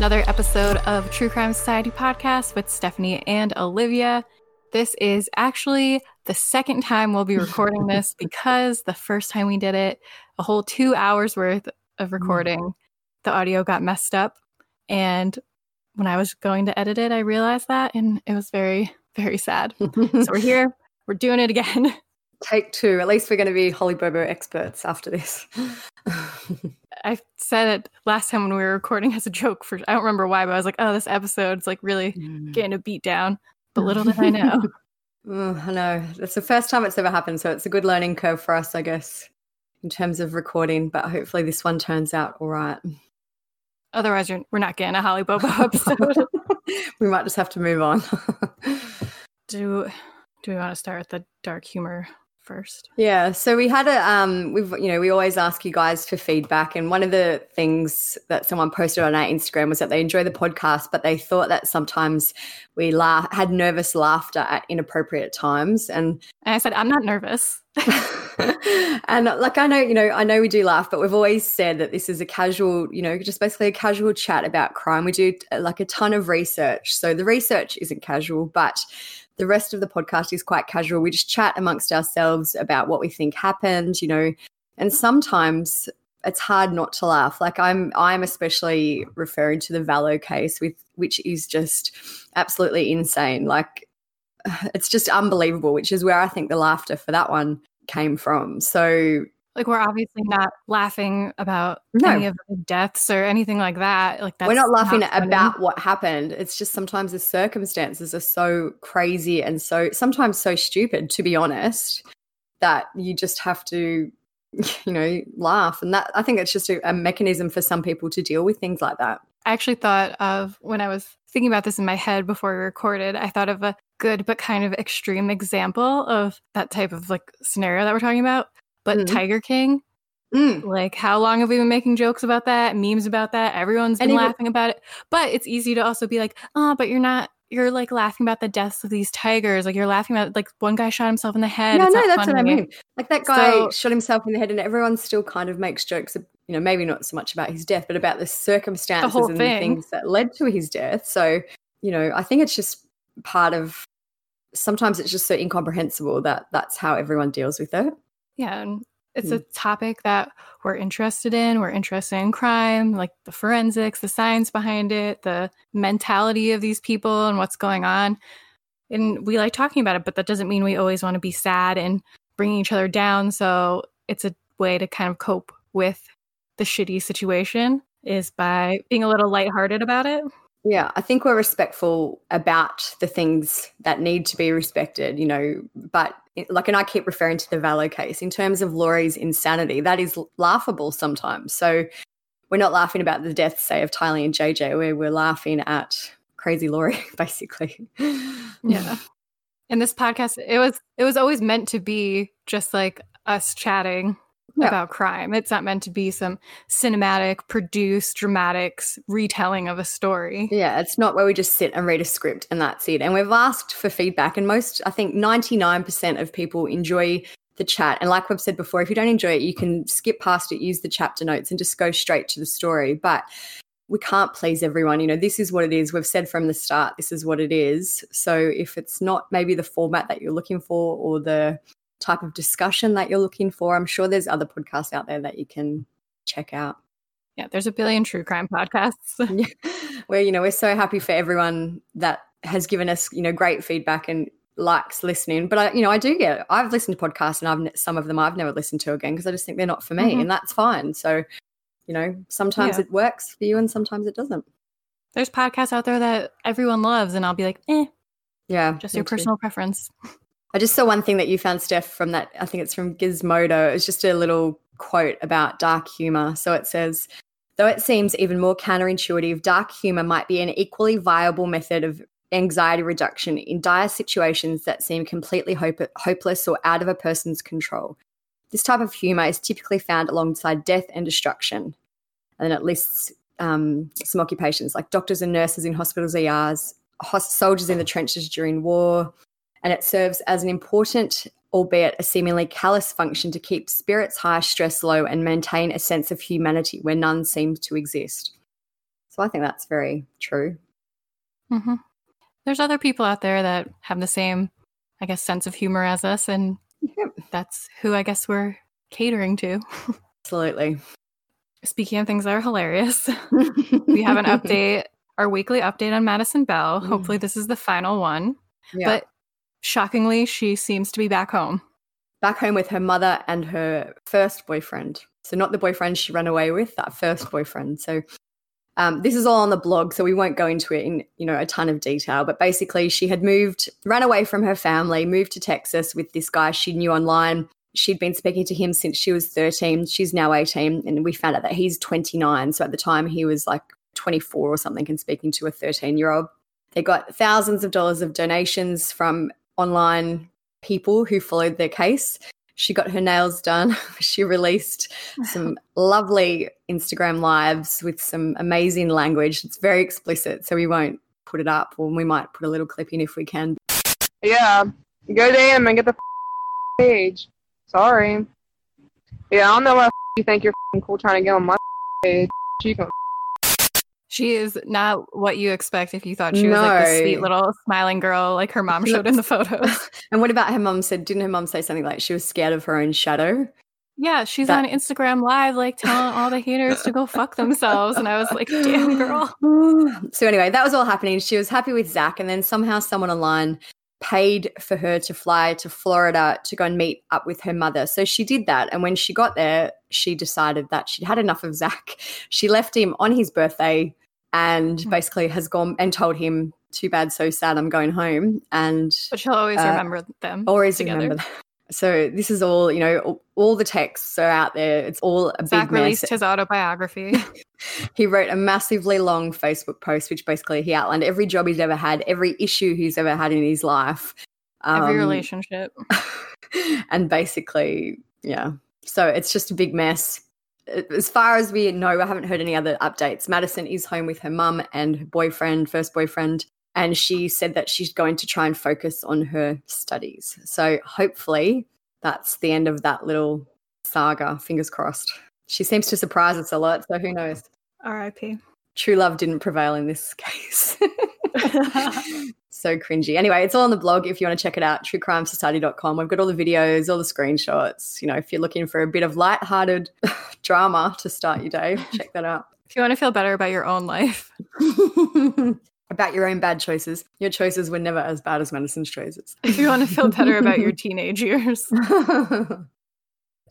guys. Welcome to another episode of True Crime Society podcast with Stephanie and Olivia. This is actually the second time we'll be recording this because the first time we did it, a whole two hours worth of mm. recording, the audio got messed up. And when I was going to edit it, I realized that and it was very, very sad. so we're here, we're doing it again. Take two. At least we're going to be Holly Bobo experts after this. I said it last time when we were recording as a joke for I don't remember why, but I was like, oh, this episode's like really Mm. getting a beat down. But little did I know. Oh, I know. It's the first time it's ever happened, so it's a good learning curve for us, I guess, in terms of recording. But hopefully, this one turns out all right. Otherwise, you're, we're not getting a Holly Bobo episode. we might just have to move on. do do we want to start with the dark humor first? Yeah, so we had a um we've you know, we always ask you guys for feedback and one of the things that someone posted on our Instagram was that they enjoy the podcast but they thought that sometimes we laugh had nervous laughter at inappropriate times and And I said, I'm not nervous. and like I know, you know, I know we do laugh, but we've always said that this is a casual, you know, just basically a casual chat about crime. We do like a ton of research. So the research isn't casual, but the rest of the podcast is quite casual. We just chat amongst ourselves about what we think happened, you know, and sometimes it's hard not to laugh. Like I'm I'm especially referring to the Vallow case with which is just absolutely insane. Like it's just unbelievable, which is where I think the laughter for that one came from. So Like we're obviously not laughing about No. any of the deaths or anything like that. Like that's we're not laughing funny. about what happened. It's just sometimes the circumstances are so crazy and so sometimes so stupid, to be honest, that you just have to, you know, laugh. And that I think it's just a, a mechanism for some people to deal with things like that. I actually thought of when I was thinking about this in my head before we recorded, I thought of a good but kind of extreme example of that type of like scenario that we're talking about. But Mhm. Tiger King, Mm. like how long have we been making jokes about that, memes about that? Everyone's been And laughing about it. But it's easy to also be like, oh, but you're not you're like laughing about the deaths of these tigers. Like you're laughing about like one guy shot himself in the head. Yeah, It's no, that's what I mean. Like that guy So- shot himself in the head, and everyone still kind of makes jokes. You know, maybe not so much about his death, but about the circumstances whole and thing. the things that led to his death. So, you know, I think it's just part of. Sometimes it's just so incomprehensible that that's how everyone deals with it. Yeah, and it's a mm. topic that we're interested in. We're interested in crime, like the forensics, the science behind it, the mentality of these people and what's going on. And we like talking about it, but that doesn't mean we always want to be sad and bringing each other down. So it's a way to kind of cope with the shitty situation is by being a little lighthearted about it. Yeah, I think we're respectful about the things that need to be respected, you know, but like, and I keep referring to the Vallow case in terms of Lori's insanity, that is laughable sometimes. So we're not laughing about the deaths, say, of Tylee and JJ, where we're laughing at crazy Laurie, basically. Yeah. And this podcast, it was it was always meant to be just like us chatting Yeah. about crime. It's not meant to be some cinematic, produced, dramatic retelling of a story. Yeah, it's not where we just sit and read a script and that's it. And we've asked for feedback, and most, I think 99% of people enjoy the chat. And like we've said before, if you don't enjoy it, you can skip past it, use the chapter notes, and just go straight to the story. But we can't please everyone. You know, this is what it is. We've said from the start, this is what it is. So if it's not maybe the format that you're looking for or the type of discussion that you're looking for, I'm sure there's other podcasts out there that you can check out. Yeah, there's a billion true crime podcasts. Yeah. where you know we're so happy for everyone that has given us you know great feedback and likes listening but i you know i do get i've listened to podcasts and i've some of them i've never listened to again because i just think they're not for me Mhm. and that's fine so you know sometimes Yeah. it works for you and sometimes it doesn't There's podcasts out there that everyone loves, and I'll be like, eh, yeah just your too. personal preference. I just saw one thing that you found, Steph, from that. I think it's from Gizmodo. It's just a little quote about dark humor. So it says, though it seems even more counterintuitive, dark humor might be an equally viable method of anxiety reduction in dire situations that seem completely hope- hopeless or out of a person's control. This type of humor is typically found alongside death and destruction. And then it lists um, some occupations like doctors and nurses in hospitals, ERs, hos- soldiers in the trenches during war, and it serves as an important, albeit a seemingly callous function to keep spirits high, stress low, and maintain a sense of humanity where none seems to exist. So I think that's very true. hmm There's other people out there that have the same, I guess, sense of humor as us, and Yep. that's who I guess we're catering to. Absolutely. Speaking of things that are hilarious, we have an update, our weekly update on Madison Bell. Mm. Hopefully, this is the final one. Yeah. But shockingly, she seems to be back home. back home with her mother and her first boyfriend. So not the boyfriend she ran away with, that first boyfriend. So um, this is all on the blog, so we won't go into it in you know a ton of detail. But basically, she had moved, ran away from her family, moved to Texas with this guy she knew online. She'd been speaking to him since she was 13. She's now 18, and we found out that he's 29. So at the time, he was like 24 or something, and speaking to a 13 year old. They got thousands of dollars of donations from online people who followed their case. She got her nails done. She released some lovely Instagram lives with some amazing language. It's very explicit, so we won't put it up, or we might put a little clip in if we can. Yeah, go damn and get the page. Sorry. Yeah, I don't know why you think you're cool trying to get on my page. You can She is not what you expect if you thought she was like the No. sweet little smiling girl like her mom showed in the photos. And what about her mom said? Didn't her mom say something like she was scared of her own shadow? Yeah, she's That- on Instagram live like telling all the haters to go fuck themselves. And I was like, damn girl. so anyway, that was all happening. She was happy with Zach, and then somehow someone online paid for her to fly to Florida to go and meet up with her mother. So she did that, and when she got there, she decided that she'd had enough of Zach. She left him on his birthday, and basically has gone and told him, "Too bad, so sad. I'm going home." And But she'll always Uh, remember them. always together. remember that. So this is all, you know, all, all the texts are out there. It's all a Zach big mess. released his autobiography. he wrote a massively long Facebook post, which basically he outlined every job he's ever had, every issue he's ever had in his life, Every Um, relationship. and basically, yeah. So it's just a big mess. As far as we know, I haven't heard any other updates. Madison is home with her mum and her boyfriend, first boyfriend, and she said that she's going to try and focus on her studies. So hopefully that's the end of that little saga. Fingers crossed. She seems to surprise us a lot, so who knows? R.I.P. True love didn't prevail in this case. so cringy. Anyway, it's all on the blog if you want to check it out, truecrimesociety.com. We've got all the videos, all the screenshots. You know, if you're looking for a bit of light-hearted drama to start your day, check that out. If you want to feel better about your own life, about your own bad choices. Your choices were never as bad as Madison's choices. if you want to feel better about your teenage years.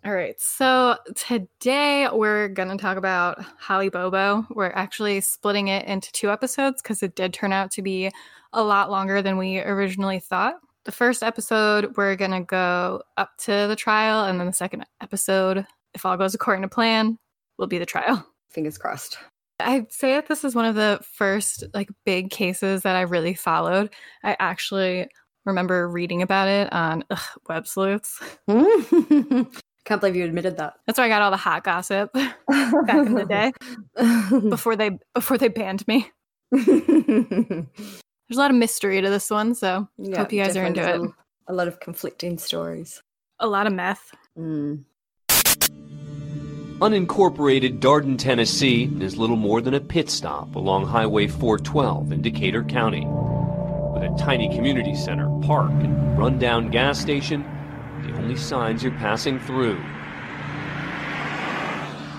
All right. So today we're going to talk about Holly Bobo. We're actually splitting it into two episodes because it did turn out to be a lot longer than we originally thought. The first episode, we're going to go up to the trial, and then the second episode, if all goes according to plan, will be the trial. Fingers crossed. I'd say that this is one of the first like big cases that I really followed. I actually remember reading about it on ugh, Web Sleuths. Can't believe you admitted that. That's where I got all the hot gossip back in the day before they before they banned me. There's a lot of mystery to this one, so Yeah, hope you guys are into definitely it. A, a lot of conflicting stories. A lot of meth. Mm. Unincorporated Darden, Tennessee is little more than a pit stop along Highway 412 in Decatur County. With a tiny community center, park, and rundown gas station, the only signs you're passing through.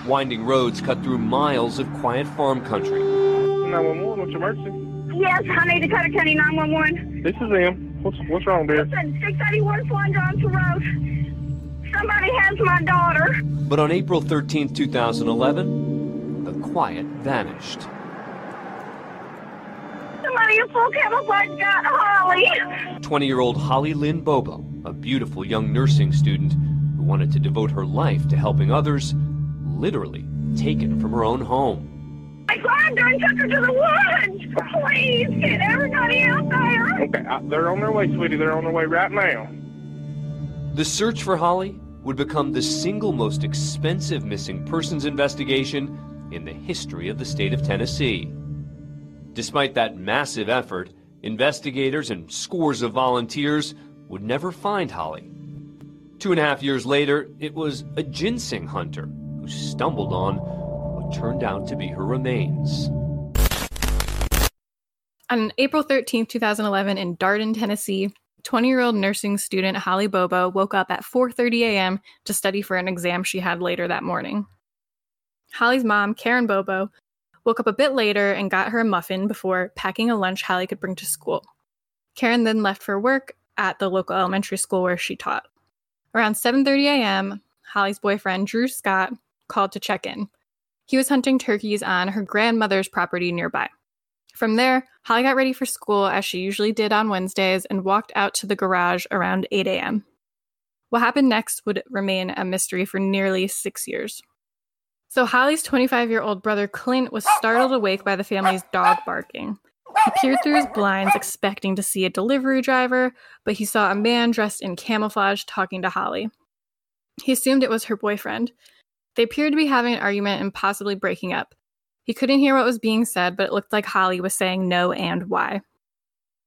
Winding roads cut through miles of quiet farm country. 911, what's your emergency? Yes, honey, Decatur County 911. This is him. What's, what's wrong, dear? Listen, 681 Swan Johnson Road. Somebody has my daughter. But on April 13, 2011, the quiet vanished. Somebody in full camouflage got Holly. 20 year old Holly Lynn Bobo, a beautiful young nursing student who wanted to devote her life to helping others, literally taken from her own home. I grabbed her and took her to the woods. Please, get everybody out there. Okay, uh, they're on their way, sweetie. They're on their way right now. The search for Holly would become the single most expensive missing persons investigation in the history of the state of Tennessee. Despite that massive effort, investigators and scores of volunteers would never find Holly. Two and a half years later, it was a ginseng hunter who stumbled on what turned out to be her remains. On April 13th, 2011, in Darden, Tennessee, 20-year-old nursing student Holly Bobo woke up at 4:30 a.m. to study for an exam she had later that morning. Holly's mom, Karen Bobo, woke up a bit later and got her a muffin before packing a lunch Holly could bring to school. Karen then left for work at the local elementary school where she taught. Around 7:30 a.m., Holly's boyfriend, Drew Scott, called to check in. He was hunting turkeys on her grandmother's property nearby. From there, Holly got ready for school as she usually did on Wednesdays and walked out to the garage around 8 a.m. What happened next would remain a mystery for nearly six years. So, Holly's 25 year old brother Clint was startled awake by the family's dog barking. He peered through his blinds, expecting to see a delivery driver, but he saw a man dressed in camouflage talking to Holly. He assumed it was her boyfriend. They appeared to be having an argument and possibly breaking up. He couldn't hear what was being said, but it looked like Holly was saying no and why.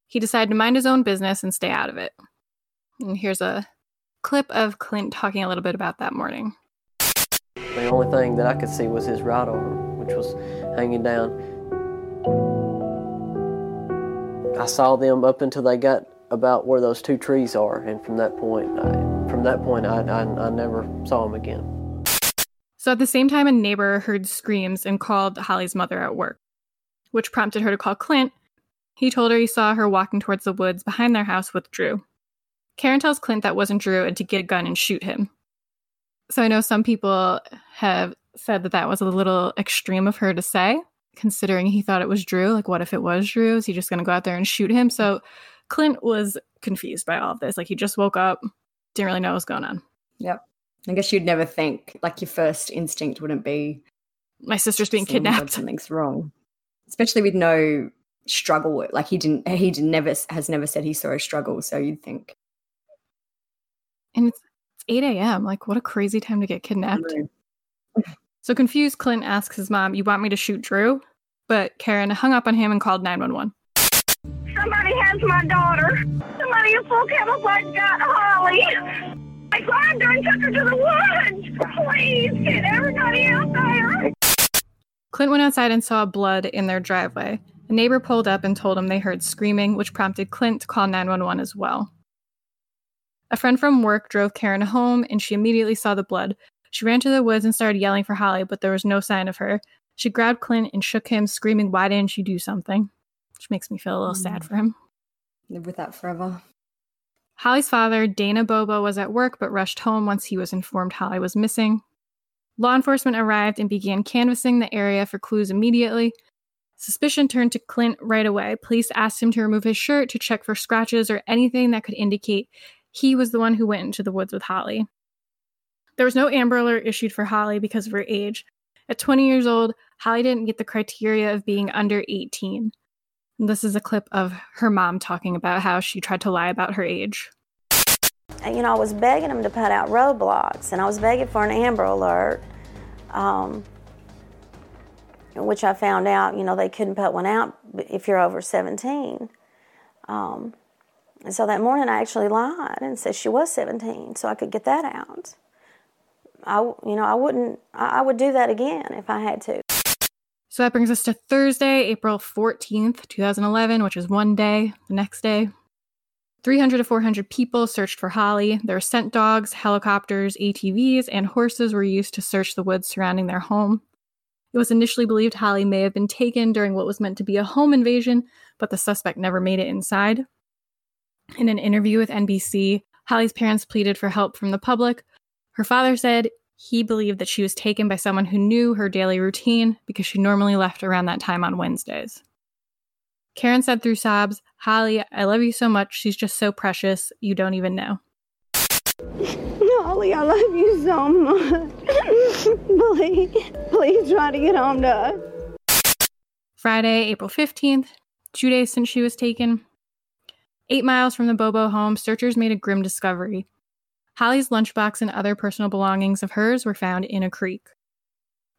He decided to mind his own business and stay out of it. And here's a clip of Clint talking a little bit about that morning. The only thing that I could see was his right arm, which was hanging down. I saw them up until they got about where those two trees are, and from that point, I, from that point, I, I, I never saw them again. So at the same time, a neighbor heard screams and called Holly's mother at work, which prompted her to call Clint. He told her he saw her walking towards the woods behind their house with Drew. Karen tells Clint that wasn't Drew and to get a gun and shoot him. So I know some people have said that that was a little extreme of her to say, considering he thought it was Drew. Like, what if it was Drew? Is he just going to go out there and shoot him? So Clint was confused by all of this. Like, he just woke up, didn't really know what was going on. Yep. I guess you'd never think, like, your first instinct wouldn't be My sister's being "Oh my God, kidnapped. Something's wrong, especially with no struggle. Like he didn't. He did never has never said he saw a struggle. So you'd think. And it's, it's 8 a.m. Like, what a crazy time to get kidnapped. So confused, Clint asks his mom, You want me to shoot Drew? But Karen hung up on him and called 911. Somebody has my daughter. Somebody in full camouflage got Holly. I grabbed her and took her to the woods. Please get everybody out there. Clint went outside and saw blood in their driveway. A neighbor pulled up and told him they heard screaming, which prompted Clint to call 911 as well. A friend from work drove Karen home and she immediately saw the blood. She ran to the woods and started yelling for Holly, but there was no sign of her. She grabbed Clint and shook him, screaming, Why didn't you do something? Which makes me feel a little sad mm. for him. Live with that forever. Holly's father, Dana Bobo, was at work but rushed home once he was informed Holly was missing. Law enforcement arrived and began canvassing the area for clues immediately. Suspicion turned to Clint right away. Police asked him to remove his shirt to check for scratches or anything that could indicate he was the one who went into the woods with Holly. There was no Amber Alert issued for Holly because of her age. At 20 years old, Holly didn't get the criteria of being under 18. And this is a clip of her mom talking about how she tried to lie about her age. You know, I was begging them to put out roadblocks, and I was begging for an Amber Alert, um, which I found out, you know, they couldn't put one out if you're over 17. Um, and so that morning I actually lied and said she was 17, so I could get that out. I, you know, I wouldn't, I would do that again if I had to. So that brings us to Thursday, April 14th, 2011, which is one day, the next day. 300 to 400 people searched for Holly. Were scent dogs, helicopters, ATVs, and horses were used to search the woods surrounding their home. It was initially believed Holly may have been taken during what was meant to be a home invasion, but the suspect never made it inside. In an interview with NBC, Holly's parents pleaded for help from the public. Her father said he believed that she was taken by someone who knew her daily routine because she normally left around that time on Wednesdays. Karen said through sobs, Holly, I love you so much. She's just so precious. You don't even know. Holly, I love you so much. please, please try to get home to us. Friday, April 15th, two days since she was taken. Eight miles from the Bobo home, searchers made a grim discovery. Holly's lunchbox and other personal belongings of hers were found in a creek.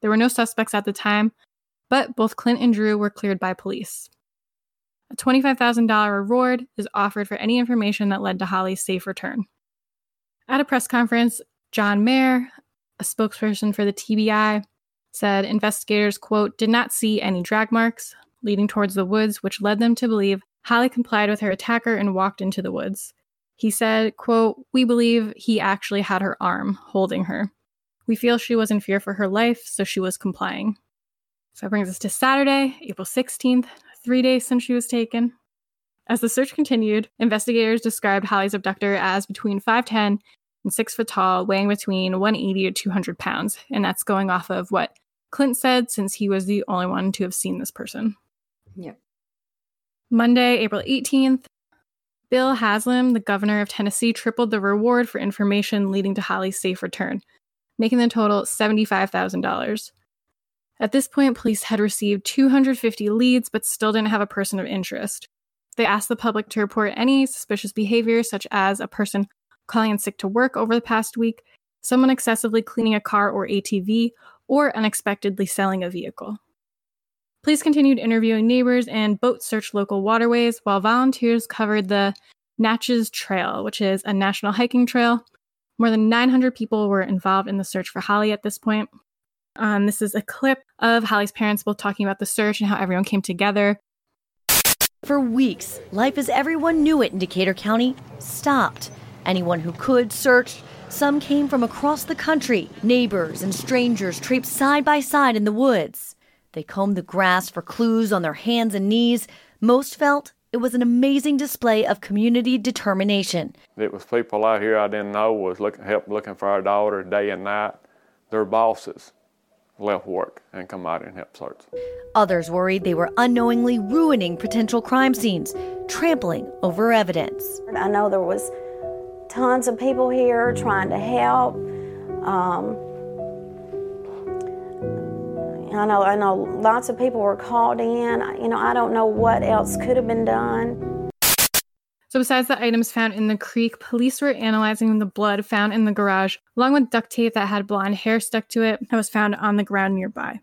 There were no suspects at the time, but both Clint and Drew were cleared by police. A $25,000 reward is offered for any information that led to Holly's safe return. At a press conference, John Mayer, a spokesperson for the TBI, said investigators, quote, did not see any drag marks. leading towards the woods, which led them to believe Holly complied with her attacker and walked into the woods. He said, quote, We believe he actually had her arm, holding her. We feel she was in fear for her life, so she was complying. So that brings us to Saturday, April 16th, three days since she was taken. As the search continued, investigators described Holly's abductor as between 5'10 and 6 foot tall, weighing between 180 to 200 pounds. And that's going off of what Clint said, since he was the only one to have seen this person. Yep. Monday, April 18th, Bill Haslam, the governor of Tennessee, tripled the reward for information leading to Holly's safe return, making the total $75,000. At this point, police had received 250 leads but still didn't have a person of interest. They asked the public to report any suspicious behavior, such as a person calling in sick to work over the past week, someone excessively cleaning a car or ATV, or unexpectedly selling a vehicle. Police continued interviewing neighbors and boat searched local waterways while volunteers covered the Natchez Trail, which is a national hiking trail. More than 900 people were involved in the search for Holly at this point. Um, this is a clip of Holly's parents both talking about the search and how everyone came together. For weeks, life as everyone knew it in Decatur County stopped. Anyone who could searched. Some came from across the country. Neighbors and strangers traipsed side by side in the woods. They combed the grass for clues on their hands and knees. Most felt it was an amazing display of community determination. It was people out here I didn't know was looking, help looking for our daughter day and night. Their bosses left work and come out and help search. Others worried they were unknowingly ruining potential crime scenes, trampling over evidence. I know there was tons of people here trying to help. Um, I know, I know lots of people were called in. You know, I don't know what else could have been done. So, besides the items found in the creek, police were analyzing the blood found in the garage, along with duct tape that had blonde hair stuck to it that was found on the ground nearby.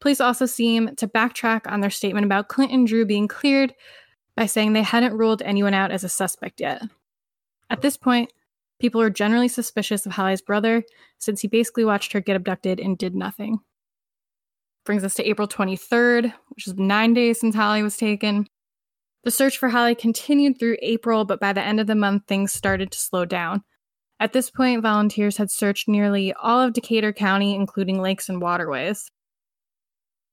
Police also seem to backtrack on their statement about Clint and Drew being cleared by saying they hadn't ruled anyone out as a suspect yet. At this point, people were generally suspicious of Holly's brother since he basically watched her get abducted and did nothing. Brings us to April 23rd, which is nine days since Holly was taken. The search for Holly continued through April, but by the end of the month, things started to slow down. At this point, volunteers had searched nearly all of Decatur County, including lakes and waterways.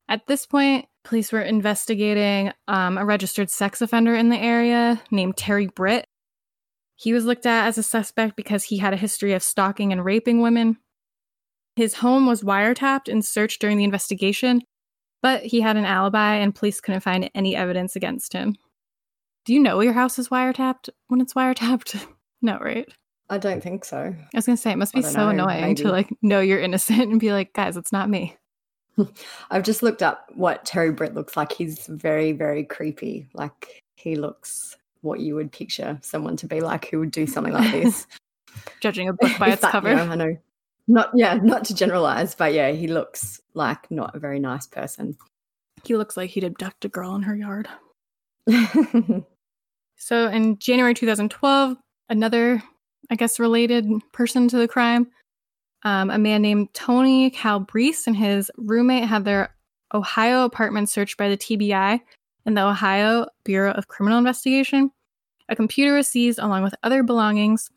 At this point, police were investigating um, a registered sex offender in the area named Terry Britt. He was looked at as a suspect because he had a history of stalking and raping women. His home was wiretapped and searched during the investigation, but he had an alibi and police couldn't find any evidence against him. Do you know your house is wiretapped when it's wiretapped? no, right? I don't think so. I was gonna say it must be so know, annoying maybe. to like know you're innocent and be like, guys, it's not me. I've just looked up what Terry Britt looks like. He's very, very creepy. Like he looks what you would picture someone to be like who would do something like this. Judging a book by its that- cover. you know, I know. Not yeah, not to generalize, but yeah, he looks like not a very nice person. He looks like he'd abduct a girl in her yard. So in January 2012, another, I guess, related person to the crime, um, a man named Tony Calabrese and his roommate had their Ohio apartment searched by the TBI and the Ohio Bureau of Criminal Investigation. A computer was seized along with other belongings.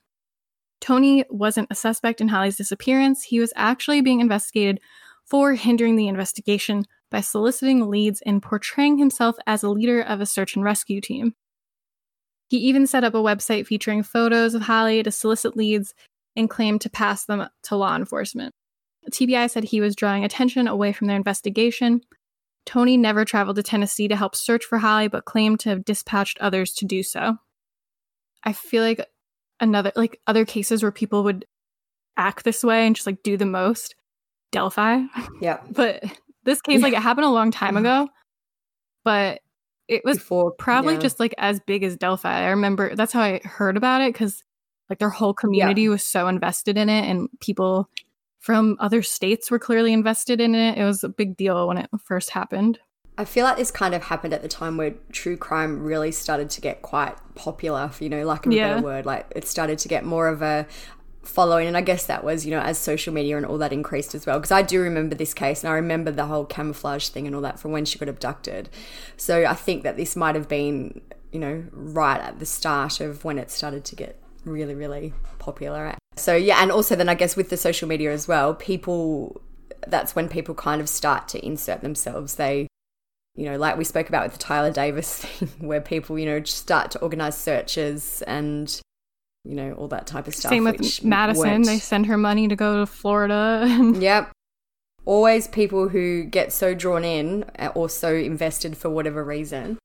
Tony wasn't a suspect in Holly's disappearance. He was actually being investigated for hindering the investigation by soliciting leads and portraying himself as a leader of a search and rescue team. He even set up a website featuring photos of Holly to solicit leads and claimed to pass them to law enforcement. TBI said he was drawing attention away from their investigation. Tony never traveled to Tennessee to help search for Holly, but claimed to have dispatched others to do so. I feel like another, like other cases where people would act this way and just like do the most. Delphi. yeah. But this case, like it happened a long time ago, but it was Before probably yeah. just like as big as Delphi. I remember that's how I heard about it because like their whole community was so invested in it, and people from other states were clearly invested in it. It was a big deal when it first happened. I feel like this kind of happened at the time where true crime really started to get quite popular, you know, like a Yeah. better word. Like it started to get more of a following. And I guess that was, you know, as social media and all that increased as well. Because I do remember this case and I remember the whole camouflage thing and all that from when she got abducted. So I think that this might have been, you know, right at the start of when it started to get really, really popular. So, yeah. And also then I guess with the social media as well, people, that's when people kind of start to insert themselves. They, you know, like we spoke about with the Tyler Davis thing, where people, you know, start to organize searches and you know, all that type of stuff. Same with Madison. weren't- They send her money to go to Florida. Yep. Always people who get so drawn in uh, or so invested for whatever reason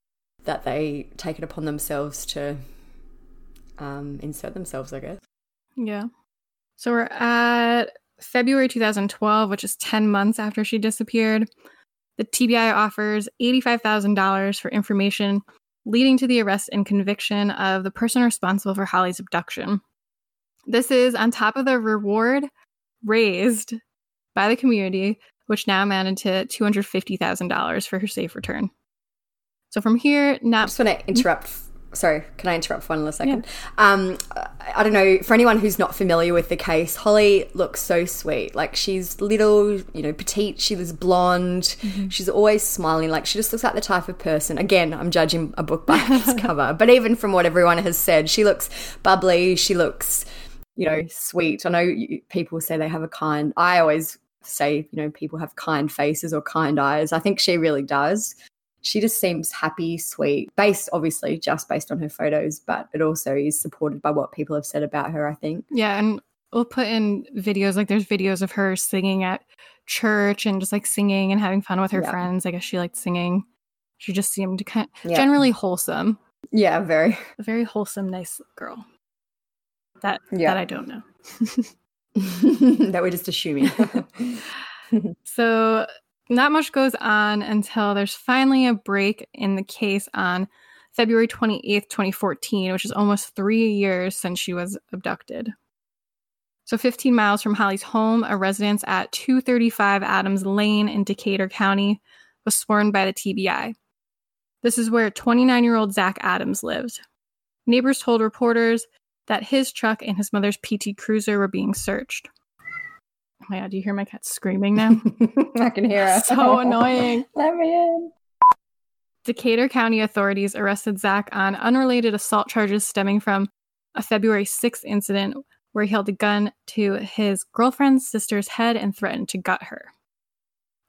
that they take it upon themselves to um, insert themselves, I guess. yeah. So we're at February 2012, which is 10 months after she disappeared. The TBI offers $85,000 for information leading to the arrest and conviction of the person responsible for Holly's abduction. This is on top of the reward raised by the community, which now amounted to $250,000 for her safe return. So from here, I just want to interrupt. Sorry, can I interrupt for one little second? Um, I don't know. For anyone who's not familiar with the case, Holly looks so sweet. Like she's little, you know, petite. She was blonde. She's always smiling. Like she just looks like the type of person. Again, I'm judging a book by its cover, but even from what everyone has said, she looks bubbly. She looks, you know, sweet. I know people say they have a kind. I always say, you know, people have kind faces or kind eyes. I think she really does she just seems happy, sweet, based obviously just based on her photos, but it also is supported by what people have said about her, I think. Yeah, and we'll put in videos like there's videos of her singing at church and just like singing and having fun with her Yeah. friends. I guess she liked singing. She just seemed kind Yeah. generally wholesome. Yeah, very. A very wholesome, nice girl. That Yeah. that I don't know. that we're just assuming. So not much goes on until there's finally a break in the case on February 28th, 2014, which is almost three years since she was abducted. So 15 miles from Holly's home, a residence at 235 Adams Lane in Decatur County was sworn by the TBI. This is where 29 year old Zach Adams lived. Neighbors told reporters that his truck and his mother's PT Cruiser were being searched. Oh my god, do you hear my cat screaming now? I can hear her. so annoying. Let me in. Decatur County authorities arrested Zach on unrelated assault charges stemming from a February 6th incident where he held a gun to his girlfriend's sister's head and threatened to gut her.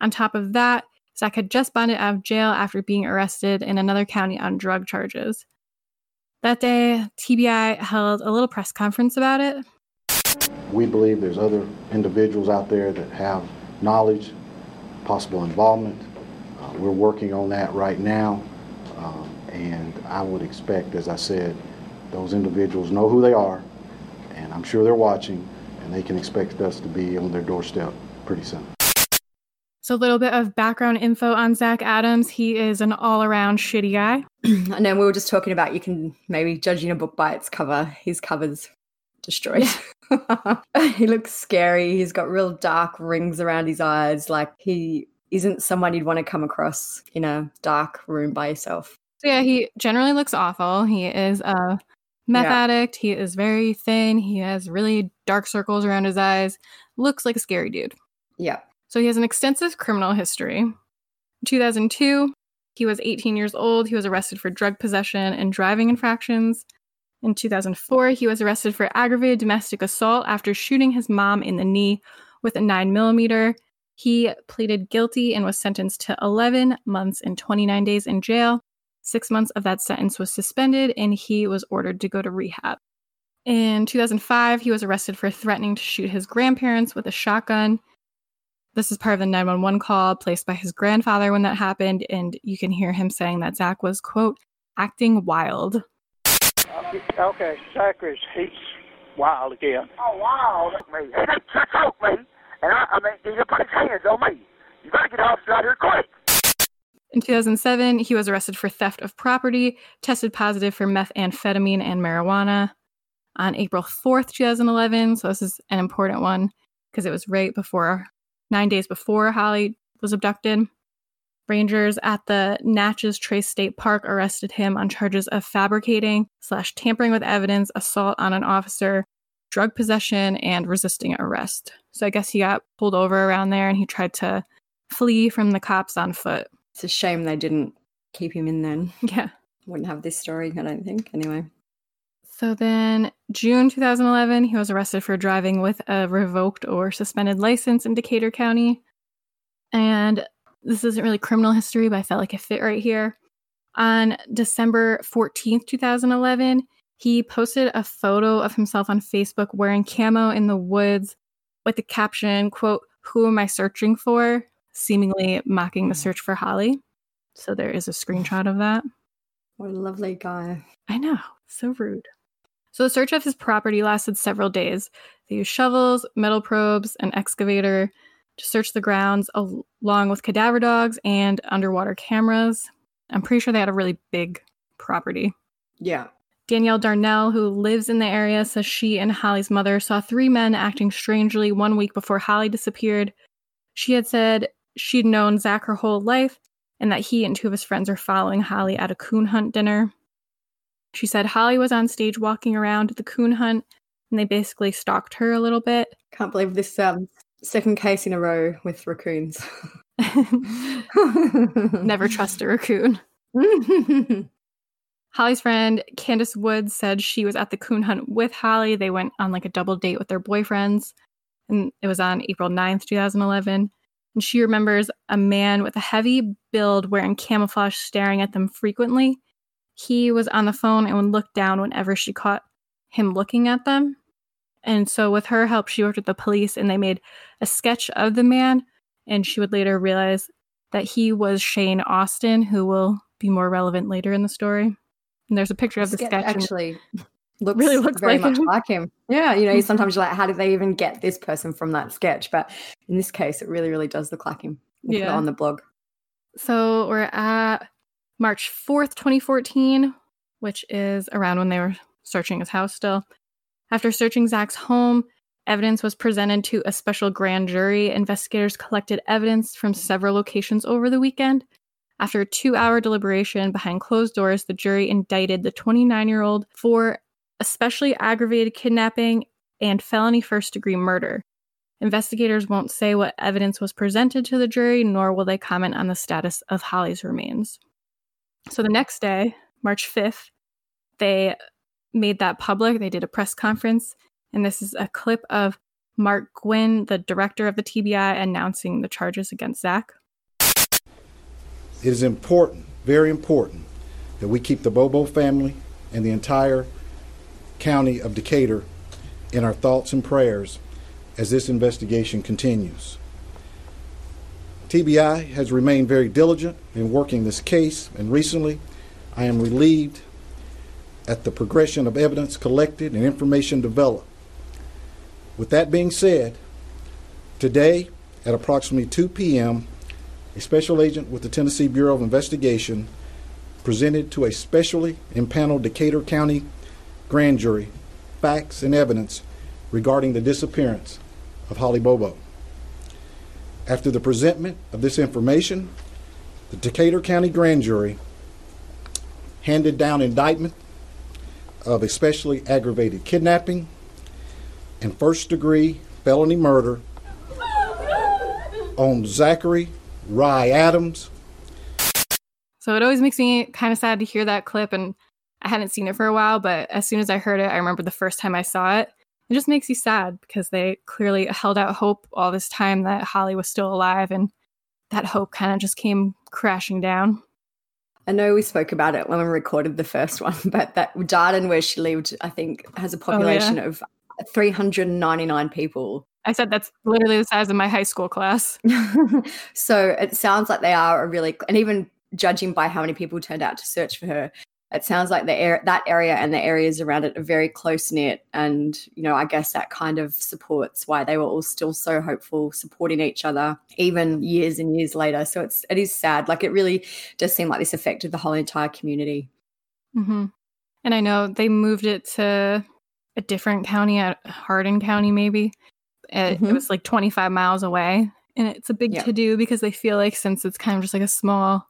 On top of that, Zach had just bonded out of jail after being arrested in another county on drug charges. That day, TBI held a little press conference about it. We believe there's other individuals out there that have knowledge, possible involvement. Uh, we're working on that right now, um, and I would expect, as I said, those individuals know who they are, and I'm sure they're watching, and they can expect us to be on their doorstep pretty soon. So, a little bit of background info on Zach Adams. He is an all around shitty guy. And then we were just talking about you can maybe judging a book by its cover. His cover's destroyed. he looks scary. He's got real dark rings around his eyes. Like he isn't someone you'd want to come across in a dark room by yourself. So yeah, he generally looks awful. He is a meth Yeah. addict. He is very thin. He has really dark circles around his eyes. Looks like a scary dude. Yeah. So he has an extensive criminal history. In 2002, he was 18 years old. He was arrested for drug possession and driving infractions. In 2004, he was arrested for aggravated domestic assault after shooting his mom in the knee with a 9 millimeter. He pleaded guilty and was sentenced to 11 months and 29 days in jail. Six months of that sentence was suspended, and he was ordered to go to rehab. In 2005, he was arrested for threatening to shoot his grandparents with a shotgun. This is part of the 911 call placed by his grandfather when that happened, and you can hear him saying that Zach was, quote, acting wild. Uh, okay, Zach is he's wild again. Oh, wild? Me. He didn't check out me, and I, I mean, he didn't put his hands on me. You gotta get officers out here quick. In 2007, he was arrested for theft of property, tested positive for methamphetamine and marijuana. On April 4th, 2011, so this is an important one because it was right before, nine days before Holly was abducted. Rangers at the Natchez Trace State Park arrested him on charges of fabricating slash tampering with evidence, assault on an officer, drug possession and resisting arrest. So I guess he got pulled over around there and he tried to flee from the cops on foot. It's a shame they didn't keep him in then. Yeah. Wouldn't have this story, I don't think. Anyway. So then, June 2011, he was arrested for driving with a revoked or suspended license in Decatur County. And this isn't really criminal history, but I felt like it fit right here. On December 14th, 2011, he posted a photo of himself on Facebook wearing camo in the woods with the caption, quote, Who am I searching for? seemingly mocking the search for Holly. So there is a screenshot of that. What a lovely guy. I know, so rude. So the search of his property lasted several days. They used shovels, metal probes, an excavator to search the grounds, al- along with cadaver dogs and underwater cameras. I'm pretty sure they had a really big property. Yeah. Danielle Darnell, who lives in the area, says she and Holly's mother saw three men acting strangely one week before Holly disappeared. She had said she'd known Zach her whole life and that he and two of his friends are following Holly at a coon hunt dinner. She said Holly was on stage walking around at the coon hunt and they basically stalked her a little bit. Can't believe this um, second case in a row with raccoons. Never trust a raccoon. Holly's friend Candace Woods said she was at the coon hunt with Holly. They went on like a double date with their boyfriends, and it was on April 9th, 2011. And she remembers a man with a heavy build wearing camouflage staring at them frequently. He was on the phone and would look down whenever she caught him looking at them. And so, with her help, she worked with the police and they made a sketch of the man. And she would later realize that he was Shane Austin, who will be more relevant later in the story. And there's a picture of the Sketch actually looks Really looks very like much him. like him. Yeah, you know, sometimes you're like, how did they even get this person from that sketch? But in this case, it really, really does look like him. We'll Yeah. on the blog. So we're at March 4th, 2014, which is around when they were searching his house still. After searching Zach's home, evidence was presented to a special grand jury. Investigators collected evidence from several locations over the weekend. After a two hour deliberation behind closed doors, the jury indicted the 29 year old for especially aggravated kidnapping and felony first degree murder. Investigators won't say what evidence was presented to the jury, nor will they comment on the status of Holly's remains. So the next day, March 5th, they made that public. They did a press conference, and this is a clip of Mark Gwynn, the director of the TBI, announcing the charges against Zach. It is important, very important, that we keep the Bobo family and the entire county of Decatur in our thoughts and prayers as this investigation continues. TBI has remained very diligent in working this case, and recently I am relieved at the progression of evidence collected and information developed. With that being said, today at approximately 2 p.m., a special agent with the Tennessee Bureau of Investigation presented to a specially impaneled Decatur County grand jury facts and evidence regarding the disappearance of Holly Bobo. After the presentment of this information, the Decatur County grand jury handed down indictment of especially aggravated kidnapping and first degree felony murder on Zachary Rye Adams. So it always makes me kind of sad to hear that clip, and I hadn't seen it for a while, but as soon as I heard it, I remember the first time I saw it. It just makes you sad because they clearly held out hope all this time that Holly was still alive, and that hope kind of just came crashing down. I know we spoke about it when we recorded the first one, but that Darden, where she lived, I think has a oh, population of 399 people. I said that's literally the size of my high school class. so it sounds like they are a really, and even judging by how many people turned out to search for her, it sounds like the air, that area and the areas around it are very close knit. And, you know, I guess that kind of supports why they were all still so hopeful, supporting each other, even years and years later. So it's, it is sad. Like it really does seem like this affected the whole entire community. hmm And I know they moved it to a different county, at Hardin County, maybe. It, it Mhm. was like 25 miles away. And it's a big to do because they feel like since it's kind of just like a small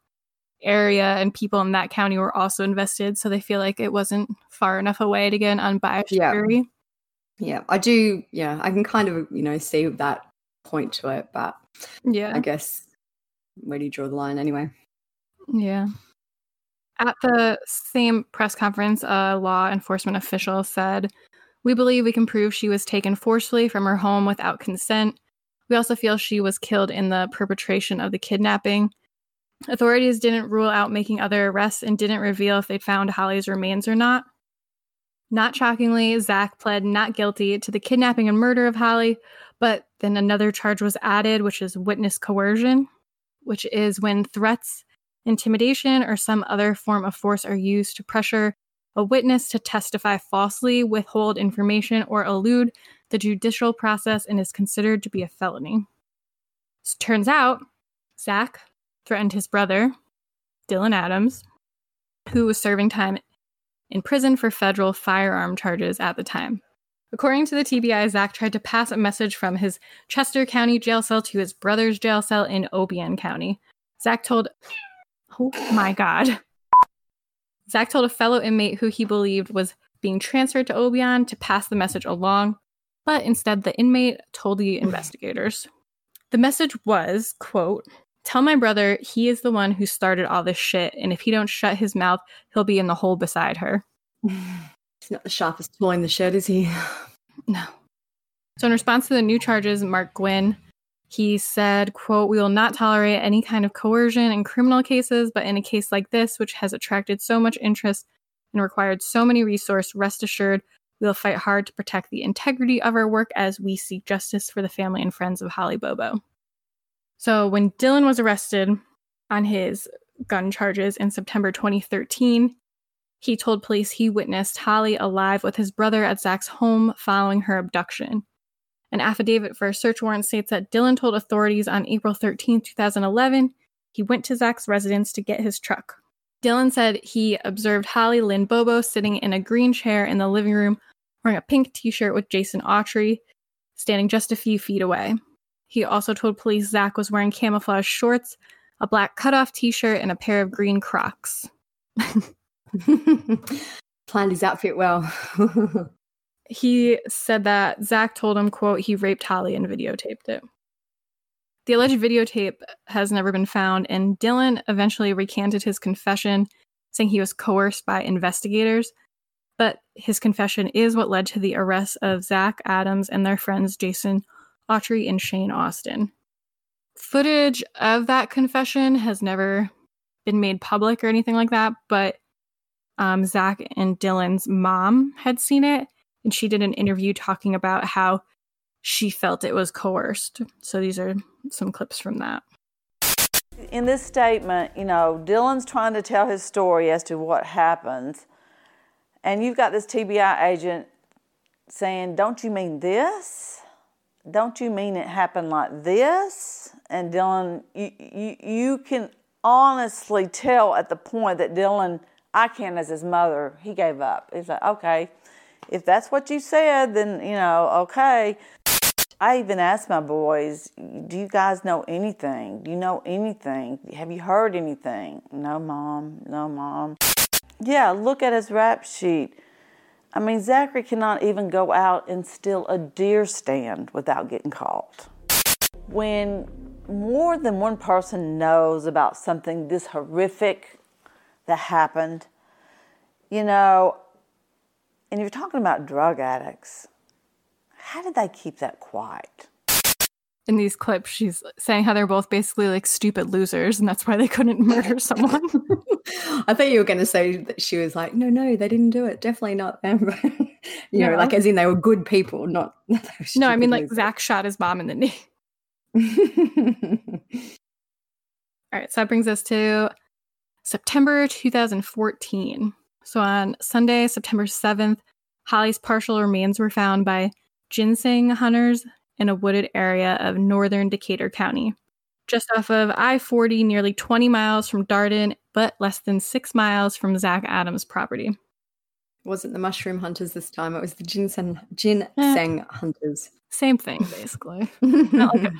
area and people in that county were also invested, so they feel like it wasn't far enough away to get an unbiased Yeah. jury. Yeah, I do. Yeah, I can kind of, you know, see that point to it, but Yeah. I guess where do you draw the line anyway? Yeah. At the same press conference, a law enforcement official said, We believe we can prove she was taken forcefully from her home without consent. We also feel she was killed in the perpetration of the kidnapping. Authorities didn't rule out making other arrests and didn't reveal if they'd found Holly's remains or not. Not shockingly, Zach pled not guilty to the kidnapping and murder of Holly, but then another charge was added, which is witness coercion, which is when threats, intimidation, or some other form of force are used to pressure a witness to testify falsely, withhold information, or elude the judicial process and is considered to be a felony. Turns out, Zach threatened his brother, Dylan Adams, who was serving time in prison for federal firearm charges at the time. According to the TBI, Zach tried to pass a message from his Chester County jail cell to his brother's jail cell in Obion County. Zach told, oh my God. Zach told a fellow inmate who he believed was being transferred to Obion to pass the message along, but instead the inmate told the investigators. The message was, quote, Tell my brother he is the one who started all this shit, and if he don't shut his mouth, he'll be in the hole beside her. He's not the sharpest tool in the shed, is he? No. So in response to the new charges, Mark Gwyn, he said, quote, we will not tolerate any kind of coercion in criminal cases, but in a case like this, which has attracted so much interest and required so many resources, rest assured, we will fight hard to protect the integrity of our work as we seek justice for the family and friends of Holly Bobo. So when Dylan was arrested on his gun charges in September 2013, he told police he witnessed Holly alive with his brother at Zach's home following her abduction. An affidavit for a search warrant states that Dylan told authorities on April 13, 2011, he went to Zach's residence to get his truck. Dylan said he observed Holly Lynn Bobo sitting in a green chair in the living room wearing a pink t shirt with Jason Autry, standing just a few feet away. He also told police Zach was wearing camouflage shorts, a black cutoff t shirt, and a pair of green Crocs. Planned his outfit well. he said that Zach told him, quote, he raped Holly and videotaped it. The alleged videotape has never been found, and Dylan eventually recanted his confession, saying he was coerced by investigators. But his confession is what led to the arrest of Zach Adams and their friends Jason Autry and Shane Austin. Footage of that confession has never been made public or anything like that, but um, Zach and Dylan's mom had seen it, and she did an interview talking about how she felt it was coerced. So these are some clips from that. In this statement, you know, Dylan's trying to tell his story as to what happened, and you've got this TBI agent saying, Don't you mean this? Don't you mean it happened like this? And Dylan, you, you, you can honestly tell at the point that Dylan, I can as his mother, he gave up. He's like, okay, if that's what you said, then, you know, okay. I even asked my boys, do you guys know anything? Do you know anything? Have you heard anything? No, mom. No, mom. Yeah, look at his rap sheet. I mean, Zachary cannot even go out and steal a deer stand without getting caught. When more than one person knows about something this horrific that happened, you know, and you're talking about drug addicts, how did they keep that quiet? In these clips, she's saying how they're both basically like stupid losers, and that's why they couldn't murder someone. I thought you were going to say that she was like, no, no, they didn't do it. Definitely not them. you know, like um as in they were good people, not. not they were no, I mean like losers. Zach shot his mom in the knee. All right, so that brings us to September 2014. So on Sunday, September 7th, Holly's partial remains were found by ginseng hunters in a wooded area of northern Decatur County, just off of I 40, nearly 20 miles from Darden, but less than six miles from Zach Adams' property. It wasn't the mushroom hunters this time. It was the ginseng, ginseng eh. hunters. Same thing, basically. Like a,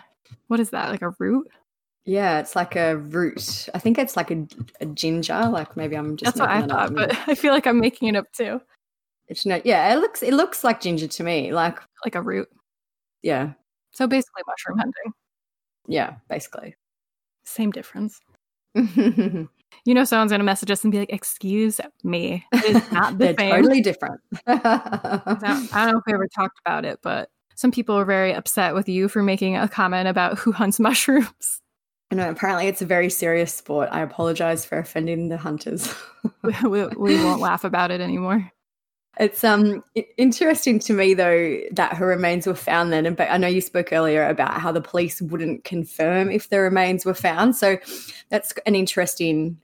what is that? Like a root? Yeah, it's like a root. I think it's like a, a ginger. Like maybe I'm just. That's what I making that up. thought, but I feel like I'm making it up too. It's not. Yeah, it looks it looks like ginger to me. Like like a root. Yeah. So basically, mushroom hunting. Yeah, basically. Same difference. you know, someone's gonna message us and be like, "Excuse me, it's not the They're same." totally different. I don't I don't know if we ever talked about it, but some people were very upset with you for making a comment about who hunts mushrooms. I know. Apparently, it's a very serious sport. I apologize for offending the hunters. we, we, we won't laugh about it anymore. It's um interesting to me though that her remains were found then, but I know you spoke earlier about how the police wouldn't confirm if the remains were found. So that's an interesting,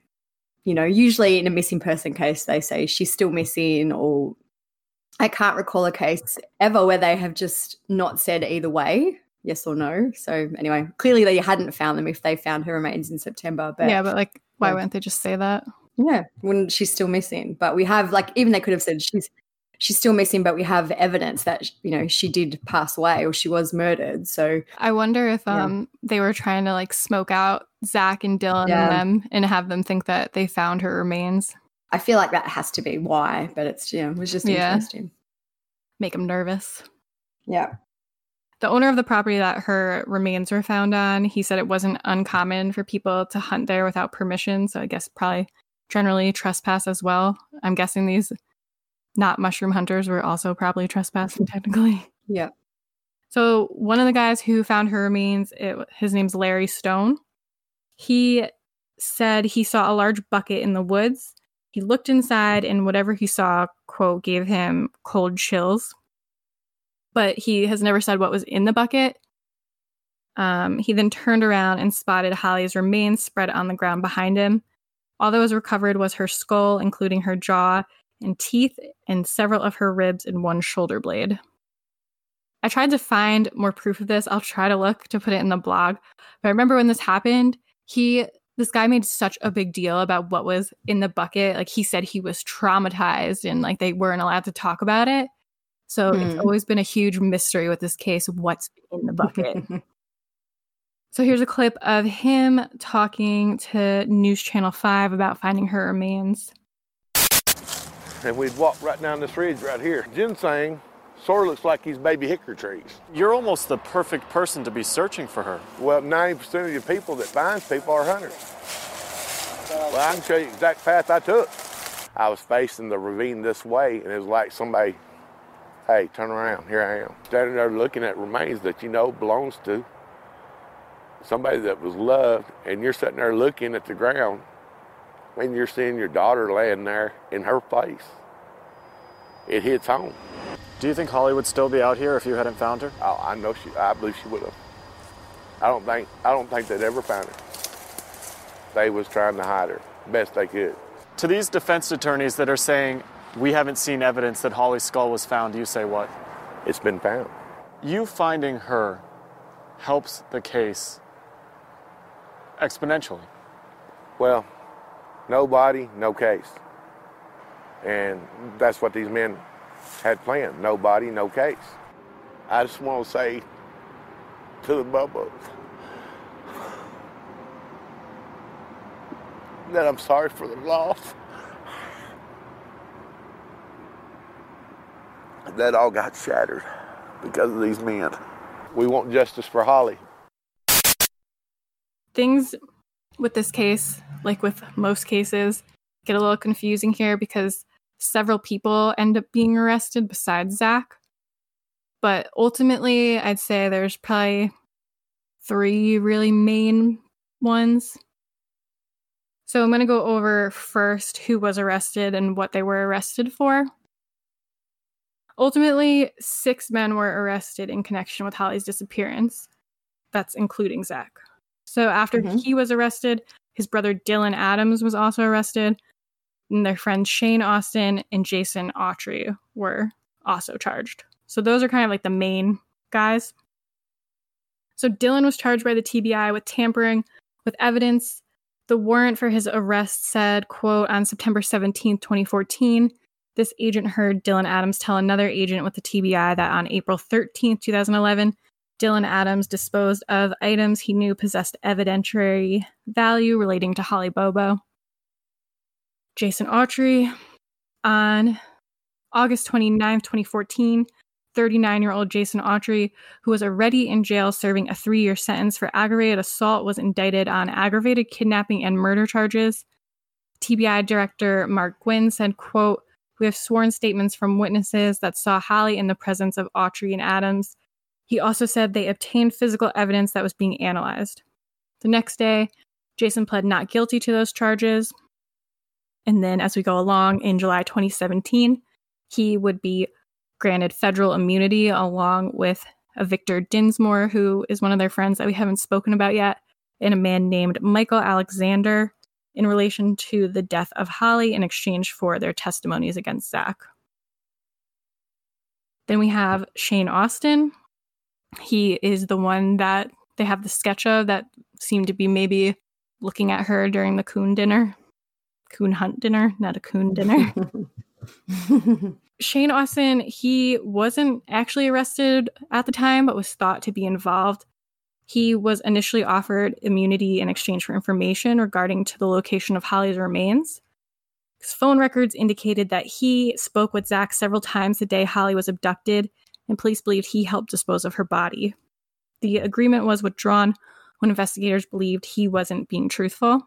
you know, usually in a missing person case they say she's still missing or I can't recall a case ever where they have just not said either way, yes or no. So anyway, clearly they hadn't found them if they found her remains in September. But yeah, but like, why Yeah. wouldn't they just say that? yeah, when she's still missing. But we have like even they could have said she's she's still missing, but we have evidence that you know she did pass away or she was murdered. So I wonder if Yeah. um they were trying to like smoke out Zach and Dylan Yeah. and them and have them think that they found her remains, I feel like that has to be why. But it's yeah, it was just Yeah. interesting. make them nervous. Yeah. The owner of the property that her remains were found on, he said it wasn't uncommon for people to hunt there without permission. So I guess probably generally trespass as well. I'm guessing these not mushroom hunters were also probably trespassing technically. Yeah. So one of the guys who found her remains, it, his name's Larry Stone. He said he saw a large bucket in the woods. He looked inside, and whatever he saw, quote, gave him cold chills. But he has never said what was in the bucket. Um, he then turned around and spotted Holly's remains spread on the ground behind him. All that was recovered was her skull, including her jaw and teeth, and several of her ribs and one shoulder blade. I tried to find more proof of this. I'll try to look to put it in the blog. But I remember when this happened, he this guy made such a big deal about what was in the bucket. Like he said he was traumatized and like they weren't allowed to talk about it. So it's Hmm. always been a huge mystery with this case what's in the bucket. so here's a clip of him talking to News Channel 5 about finding her remains. And we'd walk right down this ridge right here. Ginseng sort of looks like these baby hickory trees. You're almost the perfect person to be searching for her. Well, 90% of the people that finds people are hunters. Well, I can show you the exact path I took. I was facing the ravine this way, and it was like somebody, hey, turn around, here I am. Standing there looking at remains that you know belongs to somebody that was loved, and you're sitting there looking at the ground, and you're seeing your daughter laying there in her face, It hits home. Do you think Holly would still be out here if you hadn't found her? Oh, I know she. I believe she would have. I don't think. I don't think they'd ever found her. They was trying to hide her best they could. To these defense attorneys that are saying we haven't seen evidence that Holly's skull was found, you say what? It's been found. You finding her helps the case exponentially. Well, no body, no case, and that's what these men had planned. No body, no case. I just want to say to the Bubba that I'm sorry for the loss. That all got shattered because of these men. We want justice for Holly. things with this case, like with most cases, get a little confusing here because several people end up being arrested besides Zach. But ultimately, I'd say there's probably three really main ones. So I'm going to go over first who was arrested and what they were arrested for. Ultimately, six men were arrested in connection with Holly's disappearance. That's including Zach. So after Mhm. he was arrested, his brother Dylan Adams was also arrested, and their friends Shane Austin and Jason Autry were also charged. So those are kind of like the main guys. So Dylan was charged by the TBI with tampering with evidence. The warrant for his arrest said, quote, on September 17th, 2014, this agent heard Dylan Adams tell another agent with the TBI that on April 13th, 2011, Dylan Adams disposed of items he knew possessed evidentiary value relating to Holly Bobo. Jason Autry on August 29, 2014, 39 year old Jason Autry, who was already in jail serving a three year sentence for aggravated assault, was indicted on aggravated kidnapping and murder charges. TBI director Mark Gwyn said, quote, we have sworn statements from witnesses that saw Holly in the presence of Autry and Adams. He also said they obtained physical evidence that was being analyzed. The next day, Jason pled not guilty to those charges. And then, as we go along in July 2017, he would be granted federal immunity along with a Victor Dinsmore, who is one of their friends that we haven't spoken about yet, and a man named Michael Alexander in relation to the death of Holly in exchange for their testimonies against Zach. Then we have Shane Austin. He is the one that they have the sketch of that seemed to be maybe looking at her during the coon dinner, coon hunt dinner, not a coon dinner. Shane Austin, he wasn't actually arrested at the time, but was thought to be involved. He was initially offered immunity in exchange for information regarding to the location of Holly's remains. His phone records indicated that he spoke with Zach several times the day Holly was abducted, and police believed he helped dispose of her body. The agreement was withdrawn when investigators believed he wasn't being truthful.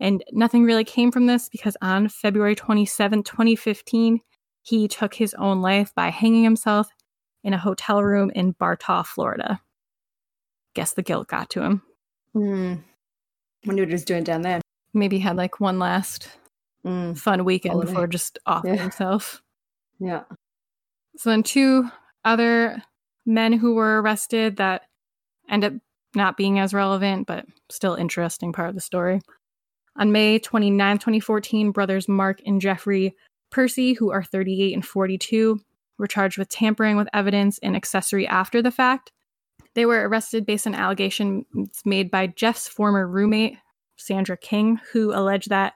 And nothing really came from this because on February 27, 2015, he took his own life by hanging himself in a hotel room in Bartow, Florida. Guess the guilt got to him. Hmm. Wonder what he's doing down there. Maybe he had like one last Mm. fun weekend Holiday. before just offing Yeah. himself. Yeah. So then two other men who were arrested that end up not being as relevant, but still interesting part of the story. On May 29, 2014, brothers Mark and Jeffrey Pearcy, who are 38 and 42, were charged with tampering with evidence and accessory after the fact. They were arrested based on allegations made by Jeff's former roommate, Sandra King, who alleged that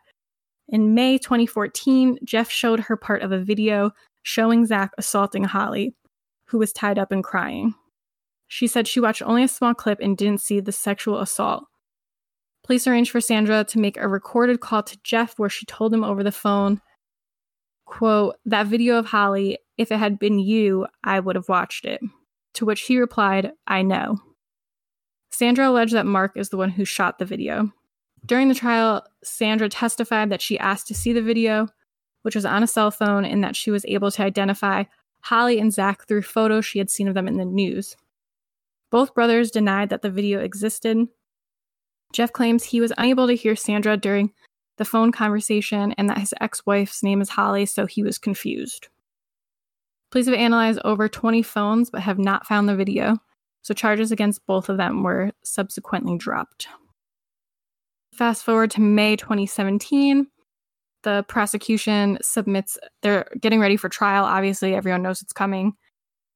in May 2014, Jeff showed her part of a video showing Zach assaulting Holly, who was tied up and crying. She said she watched only a small clip and didn't see the sexual assault. Police arranged for Sandra to make a recorded call to Jeff where she told him over the phone, quote, that video of Holly, if it had been you, I would have watched it. To which he replied, I know. Sandra alleged that Mark is the one who shot the video. During the trial, Sandra testified that she asked to see the video, which was on a cell phone, and that she was able to identify Holly and Zach through photos she had seen of them in the news. Both brothers denied that the video existed. Jeff claims he was unable to hear Sandra during the phone conversation and that his ex wife's name is Holly, so he was confused. Police have analyzed over 20 phones but have not found the video, so charges against both of them were subsequently dropped. Fast forward to May 2017. The prosecution submits, they're getting ready for trial. Obviously, everyone knows it's coming.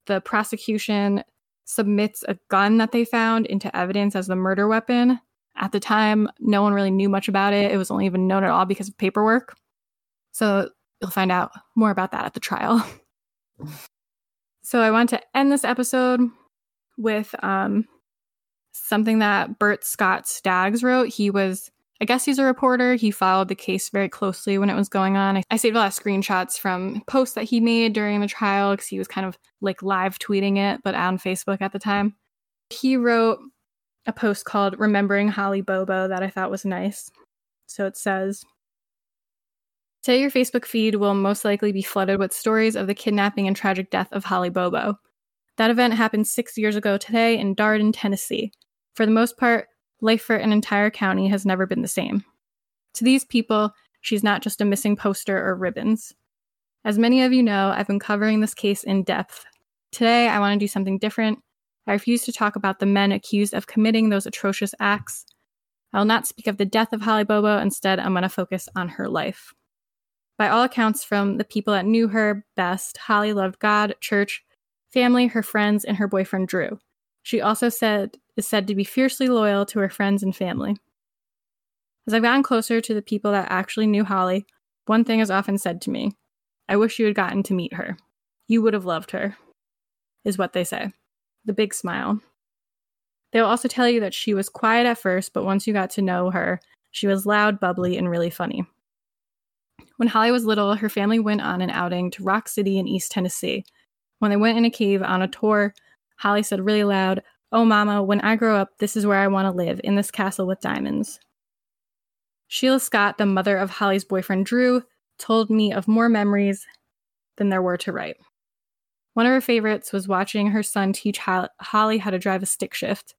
The prosecution submits a gun that they found into evidence as the murder weapon. At the time, no one really knew much about it. It was only even known at all because of paperwork. So you'll find out more about that at the trial. so I want to end this episode with um, something that Bert Scott Staggs wrote. He was, I guess he's a reporter. He followed the case very closely when it was going on. I, saved a lot of screenshots from posts that he made during the trial because he was kind of like live tweeting it, but on Facebook at the time. He wrote a post called Remembering Holly Bobo that I thought was nice. So it says, Today, your Facebook feed will most likely be flooded with stories of the kidnapping and tragic death of Holly Bobo. That event happened six years ago today in Darden, Tennessee. For the most part, life for an entire county has never been the same. To these people, she's not just a missing poster or ribbons. As many of you know, I've been covering this case in depth. Today, I want to do something different. I refuse to talk about the men accused of committing those atrocious acts. I will not speak of the death of Holly Bobo. Instead, I'm going to focus on her life. By all accounts, from the people that knew her best, Holly loved God, church, family, her friends, and her boyfriend Drew. She also said is said to be fiercely loyal to her friends and family. As I've gotten closer to the people that actually knew Holly, one thing is often said to me I wish you had gotten to meet her. You would have loved her, is what they say. The big smile. They'll also tell you that she was quiet at first, but once you got to know her, she was loud, bubbly, and really funny. When Holly was little, her family went on an outing to Rock City in East Tennessee. When they went in a cave on a tour, Holly said really loud, Oh, Mama, when I grow up, this is where I want to live, in this castle with diamonds. Sheila Scott, the mother of Holly's boyfriend Drew, told me of more memories than there were to write. One of her favorites was watching her son teach Holly how to drive a stick shift.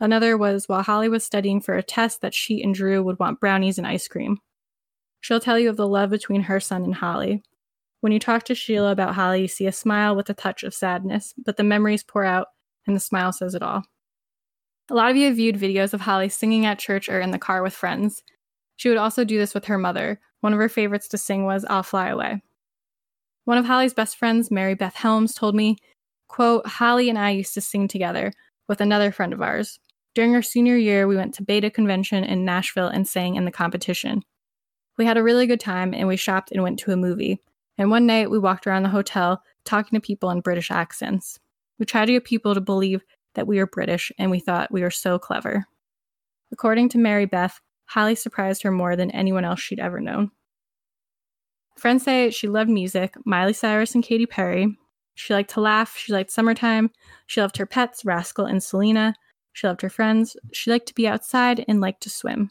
Another was while Holly was studying for a test that she and Drew would want brownies and ice cream. She'll tell you of the love between her son and Holly. When you talk to Sheila about Holly, you see a smile with a touch of sadness, but the memories pour out and the smile says it all. A lot of you have viewed videos of Holly singing at church or in the car with friends. She would also do this with her mother. One of her favorites to sing was I'll Fly Away. One of Holly's best friends, Mary Beth Helms, told me, quote, Holly and I used to sing together with another friend of ours. During our senior year, we went to Beta Convention in Nashville and sang in the competition. We had a really good time and we shopped and went to a movie. And one night we walked around the hotel talking to people in British accents. We tried to get people to believe that we were British and we thought we were so clever. According to Mary Beth, Holly surprised her more than anyone else she'd ever known. Friends say she loved music, Miley Cyrus and Katy Perry. She liked to laugh, she liked summertime, she loved her pets, Rascal and Selena. She loved her friends, she liked to be outside and liked to swim.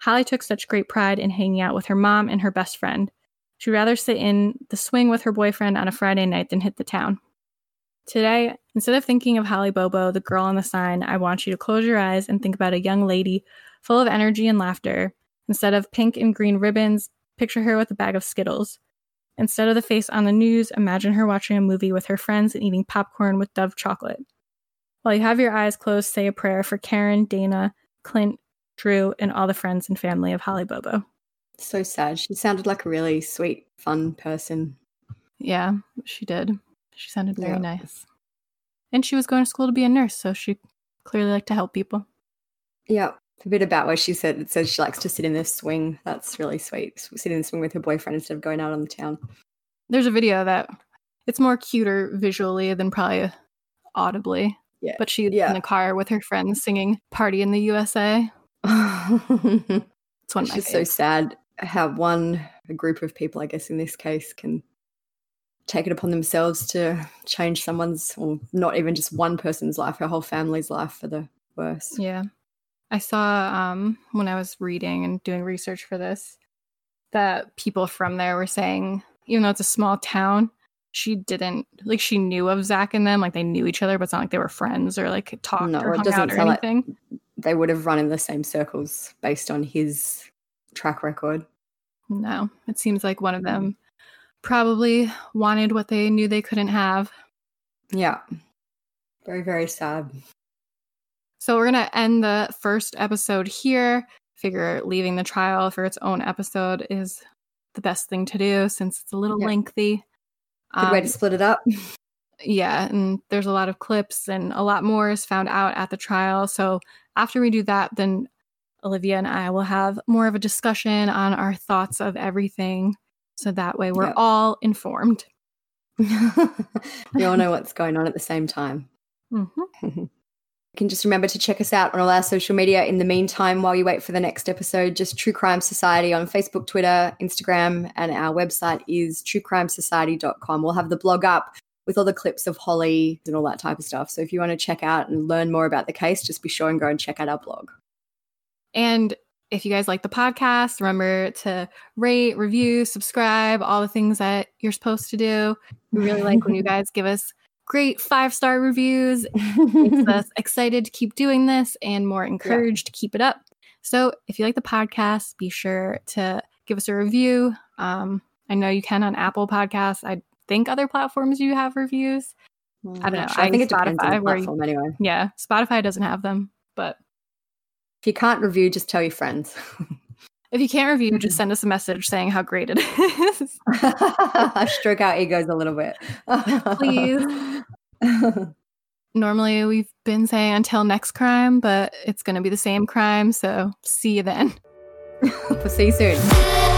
Holly took such great pride in hanging out with her mom and her best friend. She'd rather sit in the swing with her boyfriend on a Friday night than hit the town. Today, instead of thinking of Holly Bobo, the girl on the sign, I want you to close your eyes and think about a young lady full of energy and laughter. Instead of pink and green ribbons, picture her with a bag of Skittles. Instead of the face on the news, imagine her watching a movie with her friends and eating popcorn with Dove chocolate. While you have your eyes closed, say a prayer for Karen, Dana, Clint, Drew, and all the friends and family of Holly Bobo. So sad. She sounded like a really sweet, fun person. Yeah, she did. She sounded very yeah. nice. And she was going to school to be a nurse, so she clearly liked to help people. Yeah. A bit about what she said. It says she likes to sit in the swing. That's really sweet. Sit in the swing with her boyfriend instead of going out on the town. There's a video that it's more cuter visually than probably audibly. Yeah. But she's yeah. in the car with her friends singing Party in the USA. it's one of so sad how one a group of people, I guess in this case, can take it upon themselves to change someone's, or not even just one person's life, her whole family's life for the worse. Yeah. I saw um, when I was reading and doing research for this that people from there were saying, even though it's a small town, she didn't like she knew of Zach and them, like they knew each other, but it's not like they were friends or like talked no, or hung out or anything. Like they would have run in the same circles based on his track record. No, it seems like one of them probably wanted what they knew they couldn't have. Yeah. Very, very sad. So we're going to end the first episode here. Figure leaving the trial for its own episode is the best thing to do since it's a little yep. lengthy. Good um, way to um, split it up. Yeah, and there's a lot of clips and a lot more is found out at the trial. So after we do that, then Olivia and I will have more of a discussion on our thoughts of everything. So that way we're yep. all informed. we all know what's going on at the same time. Mm-hmm. you can just remember to check us out on all our social media in the meantime while you wait for the next episode. Just True Crime Society on Facebook, Twitter, Instagram, and our website is truecrimesociety.com. We'll have the blog up with all the clips of Holly and all that type of stuff. So if you want to check out and learn more about the case, just be sure and go and check out our blog. And if you guys like the podcast, remember to rate, review, subscribe, all the things that you're supposed to do. We really like when you guys give us great five star reviews. It Makes us excited to keep doing this and more encouraged yeah. to keep it up. So if you like the podcast, be sure to give us a review. Um, I know you can on Apple Podcasts. I think other platforms you have reviews. I don't know. Sure. I, think it Spotify, depends on the platform you, anyway. Yeah, Spotify doesn't have them, but if you can't review, just tell your friends. if you can't review, just mm-hmm. send us a message saying how great it is. Stroke our egos a little bit. Please. Normally, we've been saying until next crime, but it's going to be the same crime. So see you then. we'll see you soon.